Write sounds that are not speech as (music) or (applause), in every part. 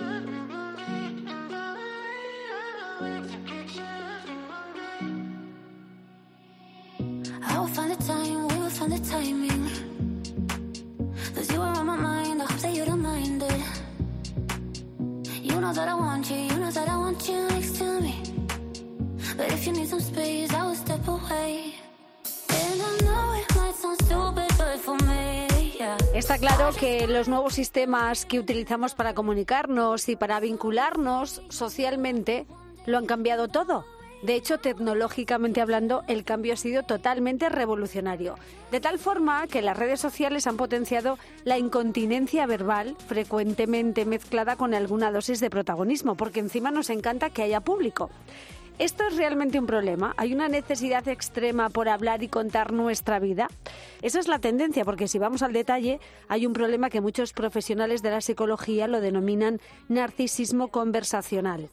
love. Está claro que los nuevos sistemas que utilizamos para comunicarnos y para vincularnos socialmente lo han cambiado todo. De hecho, tecnológicamente hablando, el cambio ha sido totalmente revolucionario. De tal forma que las redes sociales han potenciado la incontinencia verbal, frecuentemente mezclada con alguna dosis de protagonismo, porque encima nos encanta que haya público. ¿Esto es realmente un problema? ¿Hay una necesidad extrema por hablar y contar nuestra vida? Esa es la tendencia, porque si vamos al detalle, hay un problema que muchos profesionales de la psicología lo denominan narcisismo conversacional.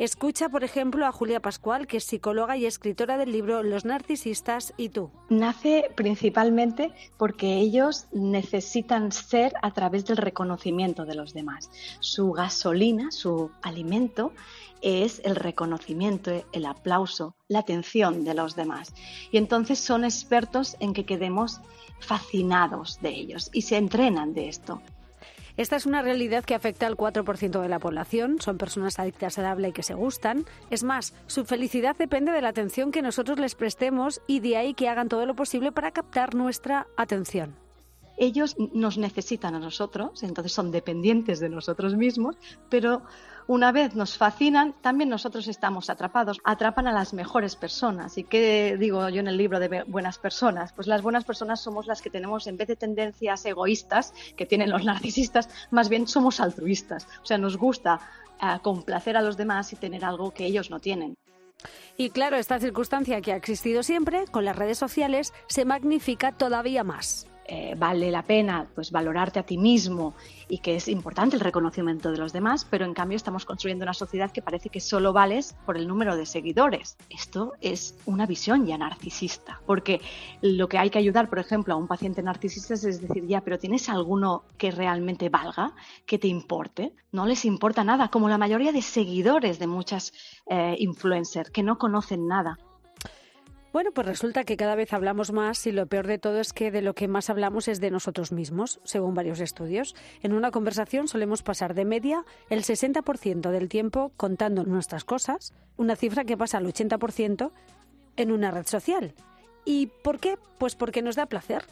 Escucha, por ejemplo, a Julia Pascual, que es psicóloga y escritora del libro Los narcisistas y tú. Nace principalmente porque ellos necesitan ser a través del reconocimiento de los demás. Su gasolina, su alimento, es el reconocimiento, el aplauso, la atención de los demás. Y entonces son expertos en que quedemos fascinados de ellos y se entrenan de esto. Esta es una realidad que afecta al 4% de la población. Son personas adictas al habla y que se gustan. Es más, su felicidad depende de la atención que nosotros les prestemos y de ahí que hagan todo lo posible para captar nuestra atención ellos nos necesitan a nosotros, entonces son dependientes de nosotros mismos, pero una vez nos fascinan, también nosotros estamos atrapados. Atrapan a las mejores personas. ¿Y qué digo yo en el libro de buenas personas? Pues las buenas personas somos las que tenemos, en vez de tendencias egoístas que tienen los narcisistas, más bien somos altruistas. O sea, nos gusta eh, complacer a los demás y tener algo que ellos no tienen. Y claro, esta circunstancia que ha existido siempre, con las redes sociales, se magnifica todavía más. Eh, vale la pena pues valorarte a ti mismo y que es importante el reconocimiento de los demás, pero en cambio estamos construyendo una sociedad que parece que solo vales por el número de seguidores. Esto es una visión ya narcisista, porque lo que hay que ayudar, por ejemplo, a un paciente narcisista es decir, ya, pero ¿tienes alguno que realmente valga, que te importe? No les importa nada, como la mayoría de seguidores de muchas eh, influencers que no conocen nada. Bueno, pues resulta que cada vez hablamos más y lo peor de todo es que de lo que más hablamos es de nosotros mismos, según varios estudios. En una conversación solemos pasar de media el 60% del tiempo contando nuestras cosas, una cifra que pasa al 80% en una red social. ¿Y por qué? Pues porque nos da placer.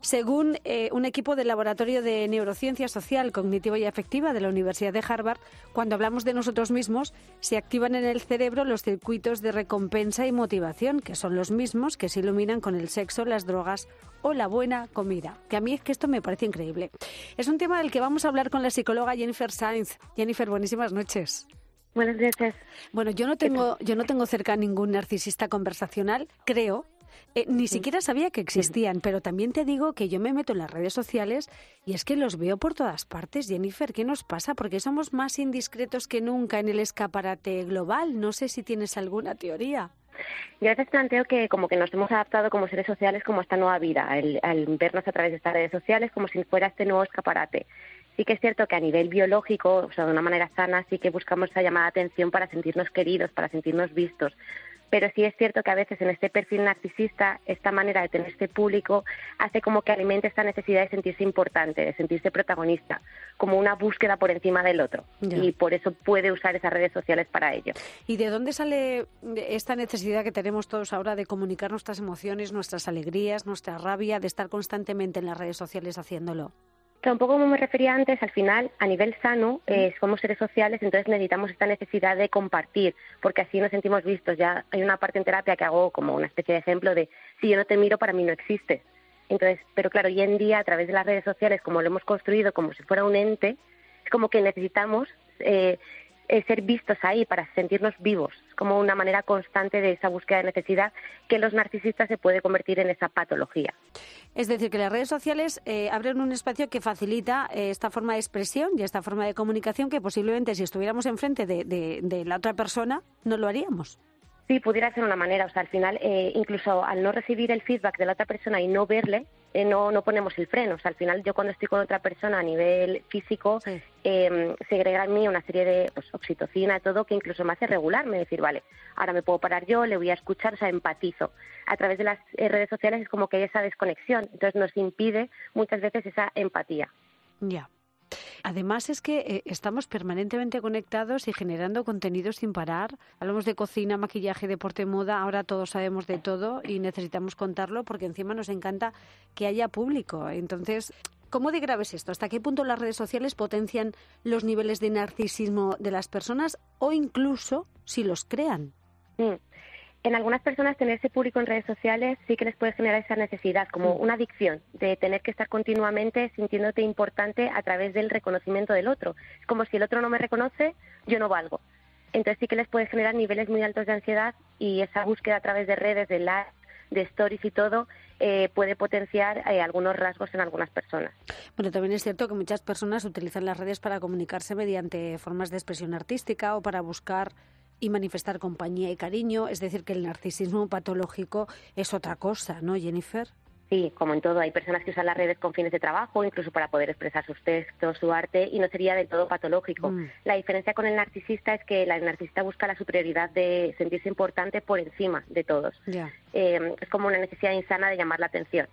Según eh, un equipo del Laboratorio de Neurociencia Social, Cognitiva y Afectiva de la Universidad de Harvard, cuando hablamos de nosotros mismos, se activan en el cerebro los circuitos de recompensa y motivación, que son los mismos que se iluminan con el sexo, las drogas o la buena comida. Que a mí es que esto me parece increíble. Es un tema del que vamos a hablar con la psicóloga Jennifer Sainz. Jennifer, buenísimas noches. Buenas noches. Bueno, yo no tengo, yo no tengo cerca ningún narcisista conversacional, creo, eh, ni siquiera sabía que existían, pero también te digo que yo me meto en las redes sociales y es que los veo por todas partes. Jennifer, ¿qué nos pasa? Porque somos más indiscretos que nunca en el escaparate global. No sé si tienes alguna teoría. Yo a veces planteo que como que nos hemos adaptado como seres sociales como a esta nueva vida, al vernos a través de estas redes sociales como si fuera este nuevo escaparate. Sí que es cierto que a nivel biológico, o sea, de una manera sana, sí que buscamos esa llamada de atención para sentirnos queridos, para sentirnos vistos pero sí es cierto que a veces en este perfil narcisista, esta manera de tener este público hace como que alimente esta necesidad de sentirse importante, de sentirse protagonista, como una búsqueda por encima del otro. Y por eso puede usar esas redes sociales para ello. ¿Y de dónde sale esta necesidad que tenemos todos ahora de comunicar nuestras emociones, nuestras alegrías, nuestra rabia, de estar constantemente en las redes sociales haciéndolo? Un poco como me refería antes, al final, a nivel sano, eh, somos seres sociales, entonces necesitamos esta necesidad de compartir, porque así nos sentimos vistos. Ya hay una parte en terapia que hago como una especie de ejemplo de si yo no te miro, para mí no existes. Entonces, pero claro, hoy en día, a través de las redes sociales, como lo hemos construido como si fuera un ente, es como que necesitamos eh, eh, ser vistos ahí para sentirnos vivos, como una manera constante de esa búsqueda de necesidad que los narcisistas se puede convertir en esa patología. Es decir, que las redes sociales eh, abren un espacio que facilita eh, esta forma de expresión y esta forma de comunicación que posiblemente si estuviéramos enfrente de, de, la otra persona no lo haríamos. Sí, pudiera ser una manera. O sea, al final, incluso al no recibir el feedback de la otra persona y no verle, eh, no, no ponemos el freno. O sea, al final yo cuando estoy con otra persona a nivel físico, eh, segrega en mí una serie de pues, oxitocina, todo, que incluso me hace regularme, decir, vale, ahora me puedo parar yo, le voy a escuchar, o sea, empatizo. A través de las eh, redes sociales es como que hay esa desconexión, entonces nos impide muchas veces esa empatía. Ya. Además es que eh, estamos permanentemente conectados y generando contenido sin parar. Hablamos de cocina, maquillaje, deporte, moda, ahora todos sabemos de todo y necesitamos contarlo porque encima nos encanta que haya público. Entonces, ¿Cómo de grave es esto? ¿Hasta qué punto las redes sociales potencian los niveles de narcisismo de las personas o incluso si los crean? Mm en algunas personas tener ese público en redes sociales sí que les puede generar esa necesidad, como una adicción, de tener que estar continuamente sintiéndote importante a través del reconocimiento del otro. Es como si el otro no me reconoce, yo no valgo. Entonces sí que les puede generar niveles muy altos de ansiedad y esa búsqueda a través de redes, de likes, de stories y todo, eh, puede potenciar eh, algunos rasgos en algunas personas. Bueno, también es cierto que muchas personas utilizan las redes para comunicarse mediante formas de expresión artística o para buscar y manifestar compañía y cariño, es decir, que el narcisismo patológico es otra cosa, ¿no, Jennifer? Sí, como en todo, hay personas que usan las redes con fines de trabajo, incluso para poder expresar sus textos, su arte, y no sería del todo patológico. Mm. La diferencia con el narcisista es que el narcisista busca la superioridad de sentirse importante por encima de todos. Eh, es como una necesidad insana de llamar la atención.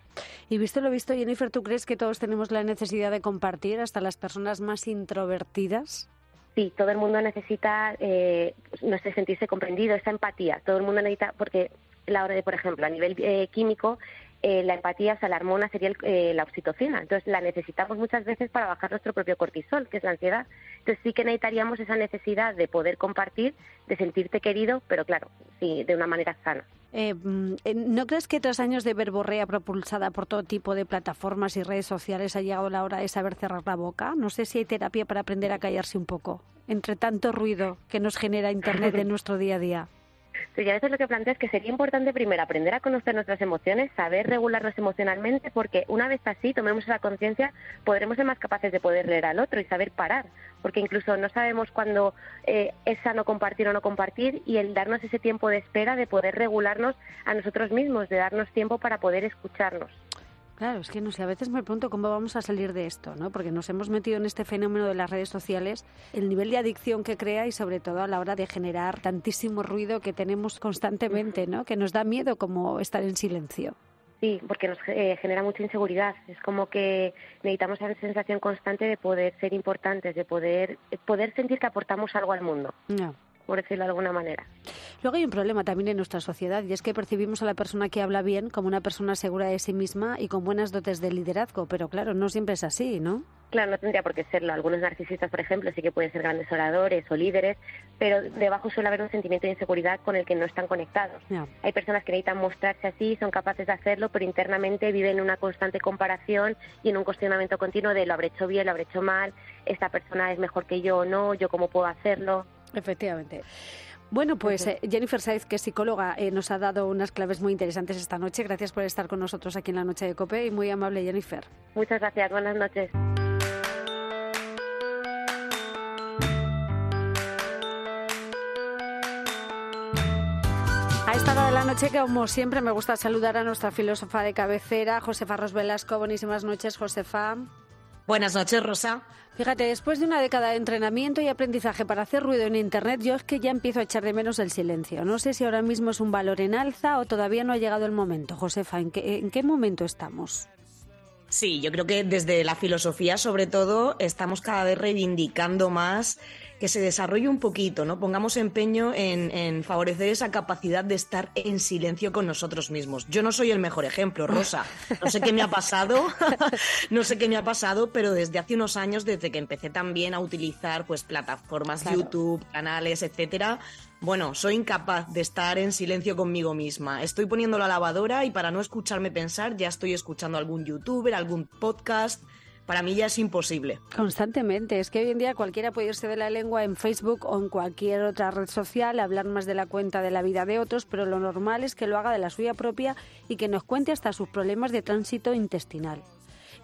Y visto lo visto, Jennifer, ¿tú crees que todos tenemos la necesidad de compartir, hasta las personas más introvertidas? Sí, todo el mundo necesita eh, no sé, sentirse comprendido, esa empatía. Todo el mundo necesita, porque la hora de, por ejemplo, a nivel eh, químico, eh, la empatía, o sea, la hormona sería eh, la oxitocina. Entonces, la necesitamos muchas veces para bajar nuestro propio cortisol, que es la ansiedad. Entonces, sí que necesitaríamos esa necesidad de poder compartir, de sentirte querido, pero claro, sí, de una manera sana. Eh, mm, ¿No crees que tras años de verborrea propulsada por todo tipo de plataformas y redes sociales ha llegado la hora de saber cerrar la boca? No sé si hay terapia para aprender a callarse un poco entre tanto ruido que nos genera Internet en (laughs) nuestro día a día. Sí, a veces lo que planteo es que sería importante primero aprender a conocer nuestras emociones, saber regularnos emocionalmente, porque una vez así tomemos esa conciencia, podremos ser más capaces de poder leer al otro y saber parar, porque incluso no sabemos cuándo eh, es sano compartir o no compartir y el darnos ese tiempo de espera de poder regularnos a nosotros mismos, de darnos tiempo para poder escucharnos. Claro, es que no sé, a veces me pregunto cómo vamos a salir de esto, ¿no? Porque nos hemos metido en este fenómeno de las redes sociales, el nivel de adicción que crea y sobre todo a la hora de generar tantísimo ruido que tenemos constantemente, ¿no? Que nos da miedo como estar en silencio. Sí, porque nos eh, genera mucha inseguridad. Es como que necesitamos esa sensación constante de poder ser importantes, de poder, poder sentir que aportamos algo al mundo. No por decirlo de alguna manera. Luego hay un problema también en nuestra sociedad y es que percibimos a la persona que habla bien como una persona segura de sí misma y con buenas dotes de liderazgo, pero claro, no siempre es así, ¿no? Claro, no tendría por qué serlo. Algunos narcisistas, por ejemplo, sí que pueden ser grandes oradores o líderes, pero debajo suele haber un sentimiento de inseguridad con el que no están conectados. Hay personas que necesitan mostrarse así, son capaces de hacerlo, pero internamente viven en una constante comparación y en un cuestionamiento continuo de lo habré hecho bien, lo habré hecho mal, esta persona es mejor que yo o no, yo cómo puedo hacerlo. Efectivamente. Bueno, pues eh, Jennifer Saiz, que es psicóloga, eh, nos ha dado unas claves muy interesantes esta noche. Gracias por estar con nosotros aquí en la Noche de Cope y muy amable, Jennifer. Muchas gracias. Buenas noches. A esta hora de la noche, como siempre, me gusta saludar a nuestra filósofa de cabecera, Josefa Ros Velasco. Buenísimas noches, Josefa. Buenas noches, Rosa. Fíjate, después de una década de entrenamiento y aprendizaje para hacer ruido en Internet, yo es que ya empiezo a echar de menos el silencio. No sé si ahora mismo es un valor en alza o todavía no ha llegado el momento. Josefa, ¿en qué, en qué momento estamos? Sí, yo creo que desde la filosofía, sobre todo, estamos cada vez reivindicando más que se desarrolle un poquito, ¿no? Pongamos empeño en, favorecer esa capacidad de estar en silencio con nosotros mismos. Yo no soy el mejor ejemplo, Rosa. No sé qué me ha pasado, (laughs) no sé qué me ha pasado, pero desde hace unos años, desde que empecé también a utilizar pues plataformas YouTube, canales, etcétera, bueno, soy incapaz de estar en silencio conmigo misma. Estoy poniendo la lavadora y para no escucharme pensar ya estoy escuchando algún youtuber, algún podcast, para mí ya es imposible. Constantemente. Es que hoy en día cualquiera puede irse de la lengua en Facebook o en cualquier otra red social, hablar más de la cuenta de la vida de otros, pero lo normal es que lo haga de la suya propia y que nos cuente hasta sus problemas de tránsito intestinal.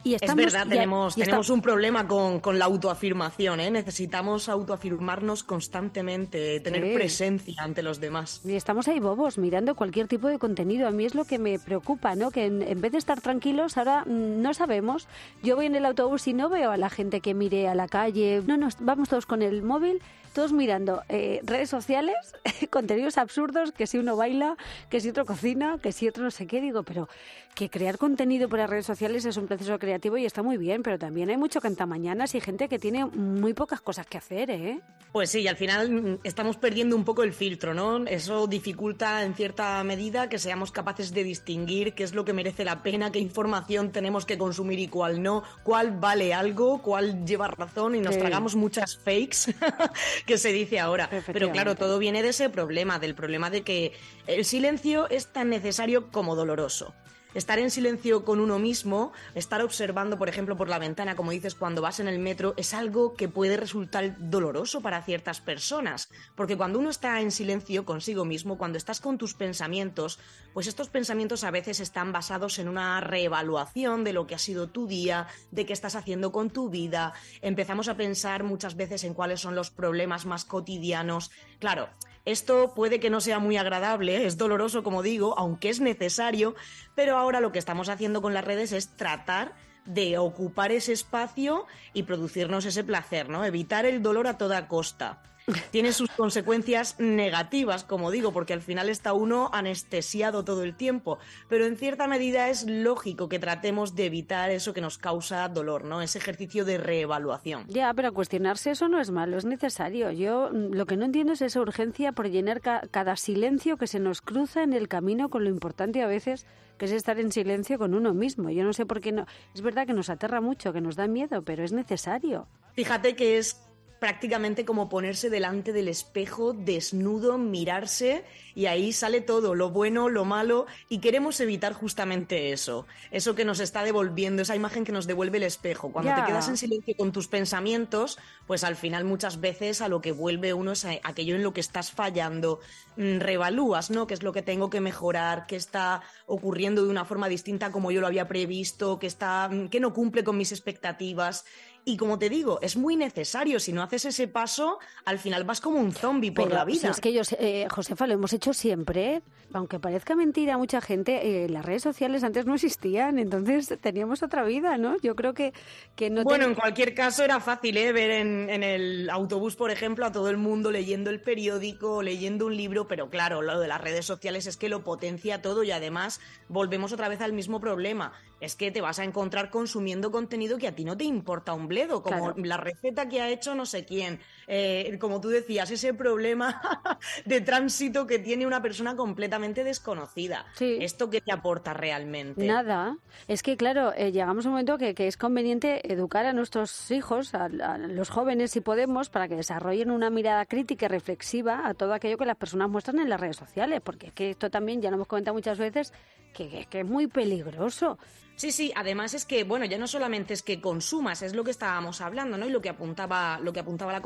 Y estamos, es verdad, tenemos, tenemos un problema con, con, la autoafirmación, ¿eh? necesitamos autoafirmarnos constantemente, tener presencia ante los demás. Y estamos ahí bobos, mirando cualquier tipo de contenido. A mí es lo que me preocupa, ¿no? Que en, en vez de estar tranquilos, ahora mm, no sabemos. Yo voy en el autobús y no veo a la gente que mire a la calle. No, no, vamos todos con el móvil todos mirando eh, redes sociales, (laughs) contenidos absurdos, que si uno baila, que si otro cocina, que si otro no sé qué, digo, pero que crear contenido para redes sociales es un proceso creativo y está muy bien, pero también hay mucho cantamañanas y gente que tiene muy pocas cosas que hacer, ¿eh? Pues sí, y al final mm, estamos perdiendo un poco el filtro, ¿no? Eso dificulta en cierta medida que seamos capaces de distinguir qué es lo que merece la pena, qué información tenemos que consumir y cuál no, cuál vale algo, cuál lleva razón y nos tragamos muchas fakes (laughs) que se dice ahora. Pero claro, todo viene de ese problema, del problema de que el silencio es tan necesario como doloroso estar en silencio con uno mismo, estar observando, por ejemplo, por la ventana, como dices, cuando vas en el metro, es algo que puede resultar doloroso para ciertas personas. Porque cuando uno está en silencio consigo mismo, cuando estás con tus pensamientos, pues estos pensamientos a veces están basados en una reevaluación de lo que ha sido tu día, de qué estás haciendo con tu vida. Empezamos a pensar muchas veces en cuáles son los problemas más cotidianos. Claro, esto puede que no sea muy agradable, es doloroso, como digo, aunque es necesario, pero ahora lo que estamos haciendo con las redes es tratar de ocupar ese espacio y producirnos ese placer, ¿no? Evitar el dolor a toda costa tiene sus consecuencias negativas, como digo, porque al final está uno anestesiado todo el tiempo. Pero en cierta medida es lógico que tratemos de evitar eso que nos causa dolor, ¿no? Ese ejercicio de reevaluación. Ya, pero cuestionarse eso no es malo, es necesario. Yo mm, lo que no entiendo es esa urgencia por llenar cada silencio que se nos cruza en el camino con lo importante a veces que es estar en silencio con uno mismo. Yo no sé por qué no. Es verdad que nos aterra mucho, que nos da miedo, pero es necesario. Fíjate que es prácticamente como ponerse delante del espejo, desnudo, mirarse y ahí sale todo, lo bueno, lo malo, y queremos evitar justamente eso, eso que nos está devolviendo, esa imagen que nos devuelve el espejo. Cuando te quedas en silencio con tus pensamientos, pues al final muchas veces a lo que vuelve uno es aquello en lo que estás fallando, mm, revalúas, ¿no? ¿Qué es lo que tengo que mejorar? ¿Qué está ocurriendo de una forma distinta como yo lo había previsto? ¿Qué, está, mm, qué no cumple con mis expectativas? Y como te digo, es muy necesario. Si no haces ese paso, al final vas como un zombie por la vida. es que yo, eh, Josefa, lo hemos hecho siempre. Aunque parezca mentira mucha gente, eh, las redes sociales antes no existían, entonces teníamos otra vida, ¿no? Yo creo que, que no... Bueno, en cualquier caso era fácil ¿eh? ver en, en, el autobús, por ejemplo, a todo el mundo leyendo el periódico, leyendo un libro, pero claro, lo de las redes sociales es que lo potencia todo y además volvemos otra vez al mismo problema es que te vas a encontrar consumiendo contenido que a ti no te importa un como la receta que ha hecho no sé quién, eh, como tú decías, ese problema (laughs) de tránsito que tiene una persona completamente desconocida. ¿Esto qué te aporta realmente? Nada. Es que, claro, eh, llegamos a un momento que, es conveniente educar a nuestros hijos, a, los jóvenes, si podemos, para que desarrollen una mirada crítica y reflexiva a todo aquello que las personas muestran en las redes sociales, porque es que esto también, ya lo hemos comentado muchas veces, que, que es muy peligroso. Sí, sí, además es que, bueno, ya no solamente es que consumas, es lo que estábamos hablando, ¿no? Y lo que apuntaba, lo que apuntaba la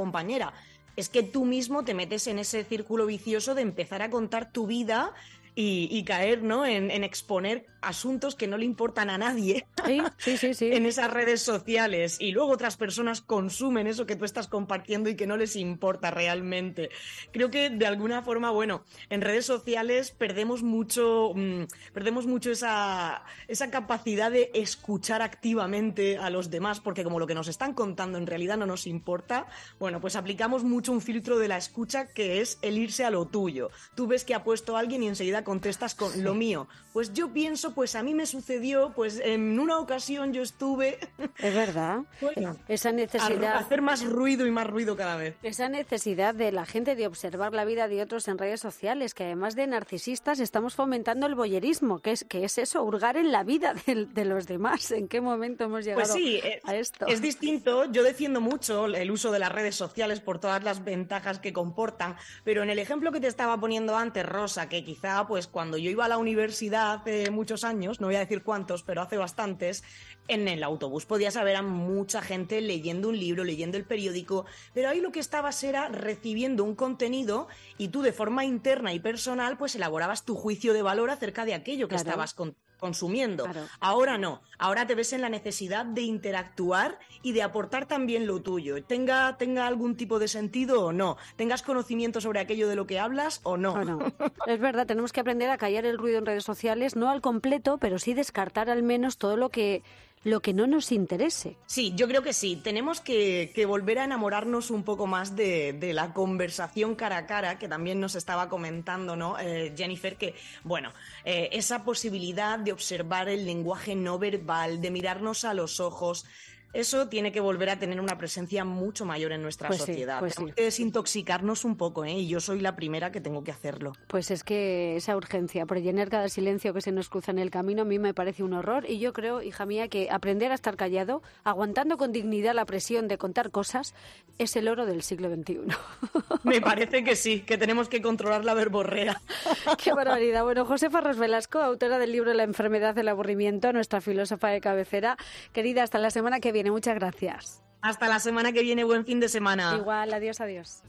Es que tú mismo te metes en ese círculo vicioso de empezar a contar tu vida y, caer ¿no? En, exponer asuntos que no le importan a nadie (laughs) sí, sí, sí, en esas redes sociales y luego otras personas consumen eso que tú estás compartiendo y que no les importa realmente. Creo que de alguna forma, bueno, en redes sociales perdemos mucho, mm, perdemos mucho esa, esa capacidad de escuchar activamente a los demás porque como lo que nos están contando en realidad no nos importa, bueno, pues aplicamos mucho un filtro de la escucha que es el irse a lo tuyo. Tú ves que ha puesto a alguien y enseguida contestas con lo mío. Pues yo pienso, pues a mí me sucedió, pues en una ocasión yo estuve... (laughs) Es verdad. esa necesidad... hacer más ruido y más ruido cada vez. Esa necesidad de la gente de observar la vida de otros en redes sociales, que además de narcisistas estamos fomentando el boyerismo, que es, que es eso, hurgar en la vida de, los demás. ¿En qué momento hemos llegado pues sí, a esto? Es distinto. Yo defiendo mucho el uso de las redes sociales por todas las ventajas que comportan, pero en el ejemplo que te estaba poniendo antes, Rosa, que quizá pues cuando yo iba a la universidad hace muchos años, no voy a decir cuántos, pero hace bastantes, en el autobús podías ver a mucha gente leyendo un libro, leyendo el periódico, pero ahí lo que estabas era recibiendo un contenido y tú de forma interna y personal pues elaborabas tu juicio de valor acerca de aquello que estabas consumiendo. Ahora no, ahora te ves en la necesidad de interactuar y de aportar también lo tuyo, tenga, tenga algún tipo de sentido o no, tengas conocimiento sobre aquello de lo que hablas o no. (laughs) Es verdad, tenemos que aprender a callar el ruido en redes sociales, no al completo, pero sí descartar al menos todo lo que lo que no nos interese. Sí, yo creo que sí. Tenemos que, volver a enamorarnos un poco más de, la conversación cara a cara, que también nos estaba comentando, ¿no? Eh, Jennifer, que, bueno, eh, esa posibilidad de observar el lenguaje no verbal, de mirarnos a los ojos, eso tiene que volver a tener una presencia mucho mayor en nuestra pues sociedad. Pues Tenemos que desintoxicarnos un poco, ¿eh? y yo soy la primera que tengo que hacerlo. Pues es que esa urgencia por llenar cada silencio que se nos cruza en el camino a mí me parece un horror y yo creo, hija mía, que aprender a estar callado, aguantando con dignidad la presión de contar cosas, es el oro del siglo XXI. (laughs) Me parece que sí, que tenemos que controlar la verborrea. (laughs) Qué barbaridad. Bueno, Josefa Ros Velasco, autora del libro La enfermedad del aburrimiento, nuestra filósofa de cabecera. Querida, hasta la semana que viene Muchas gracias. Hasta la semana que viene. Buen fin de semana. Igual. Adiós, adiós.